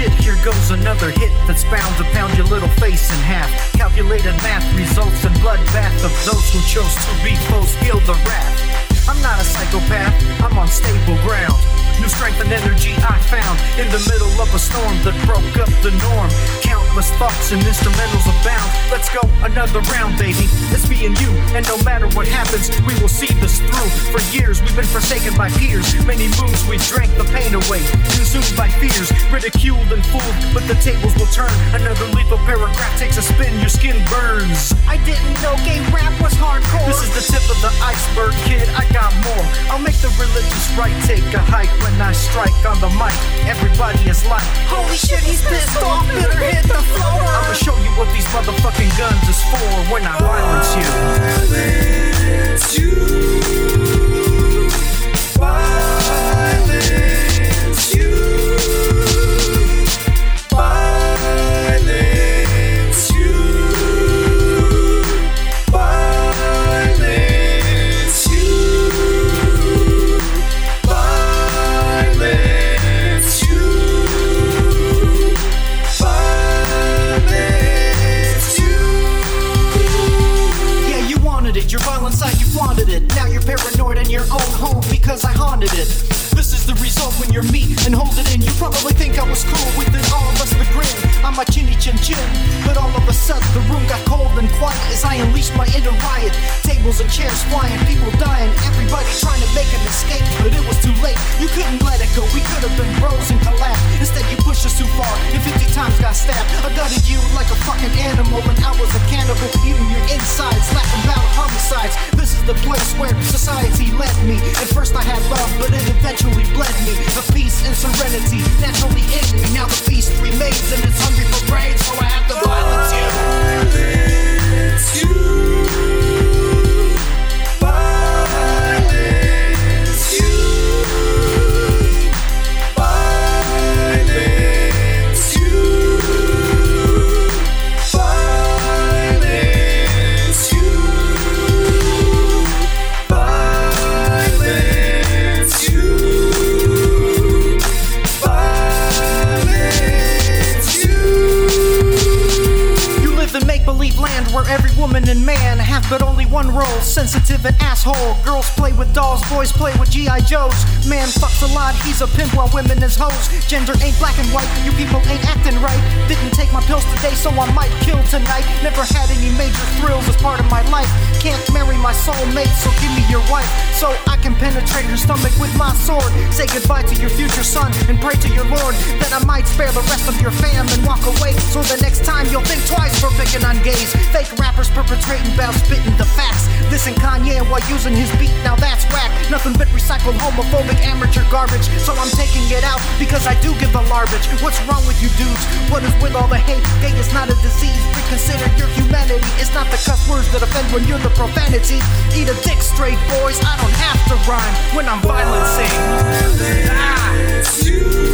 bullshit. Here goes another hit that's bound to pound your little face in half. Calculated math results in bloodbath of those who chose to be foes. Feel the wrath. I'm not a psychopath, I'm on stable ground. New strength and energy I found in the middle of a storm that broke up the norm. Countless thoughts and instrumentals abound. Let's go another round, baby. It's me and you, and no matter what happens, we will see this through. For years, we've been forsaken by peers. Many moons we drank the pain away, consumed by fears, ridiculed and fooled. But the tables will turn. Another lethal paragraph takes a spin, your skin burns. I didn't know gay rap was hardcore. This is the tip of the iceberg, kid. I got more. I'll make the religious right take a hike when I strike on the mic. Everybody is like, Holy shit, he's pissed off. Better hit the floor. I'ma show you what these motherfucking guns is for when I violence you. This is the result when you're me and hold it in. You probably think I was cool within all of us the grin. I'm a chinny chin chin. But all of a sudden the room got cold and quiet as I unleashed my inner riot. Tables and chairs flying, people dying, everybody trying to make an escape. The place where society led me. At first I had love, but it eventually bled me. A peace and serenity naturally in me. Now live make believe land where every woman and man have but only one role sensitive and asshole. Girls play with dolls, boys play with G.I. Joes. Man fucks a lot, he's a pimp while women is hoes. Gender ain't black and white, you people ain't acting right. Didn't take my pills today, so I might kill tonight. Never had any major thrills as part of my life. Can't my soulmate, so give me your wife. So I can penetrate her stomach with my sword. Say goodbye to your future son and pray to your Lord that I might spare the rest of your fam and walk away. So the next time you'll think twice for picking on gays. Fake rappers perpetrating about spitting the facts. Listen Kanye while using his beat, now that's whack. Nothing but recycled homophobic amateur garbage. So I'm taking it out because I do give a garbage. What's wrong with you dudes? With all the hate? Gay is not a disease. Reconsider your humanity. It's not the cuss words that offend when you're the profanity. Eat a dick straight, boys. I don't have to rhyme when I'm violencing. Ah.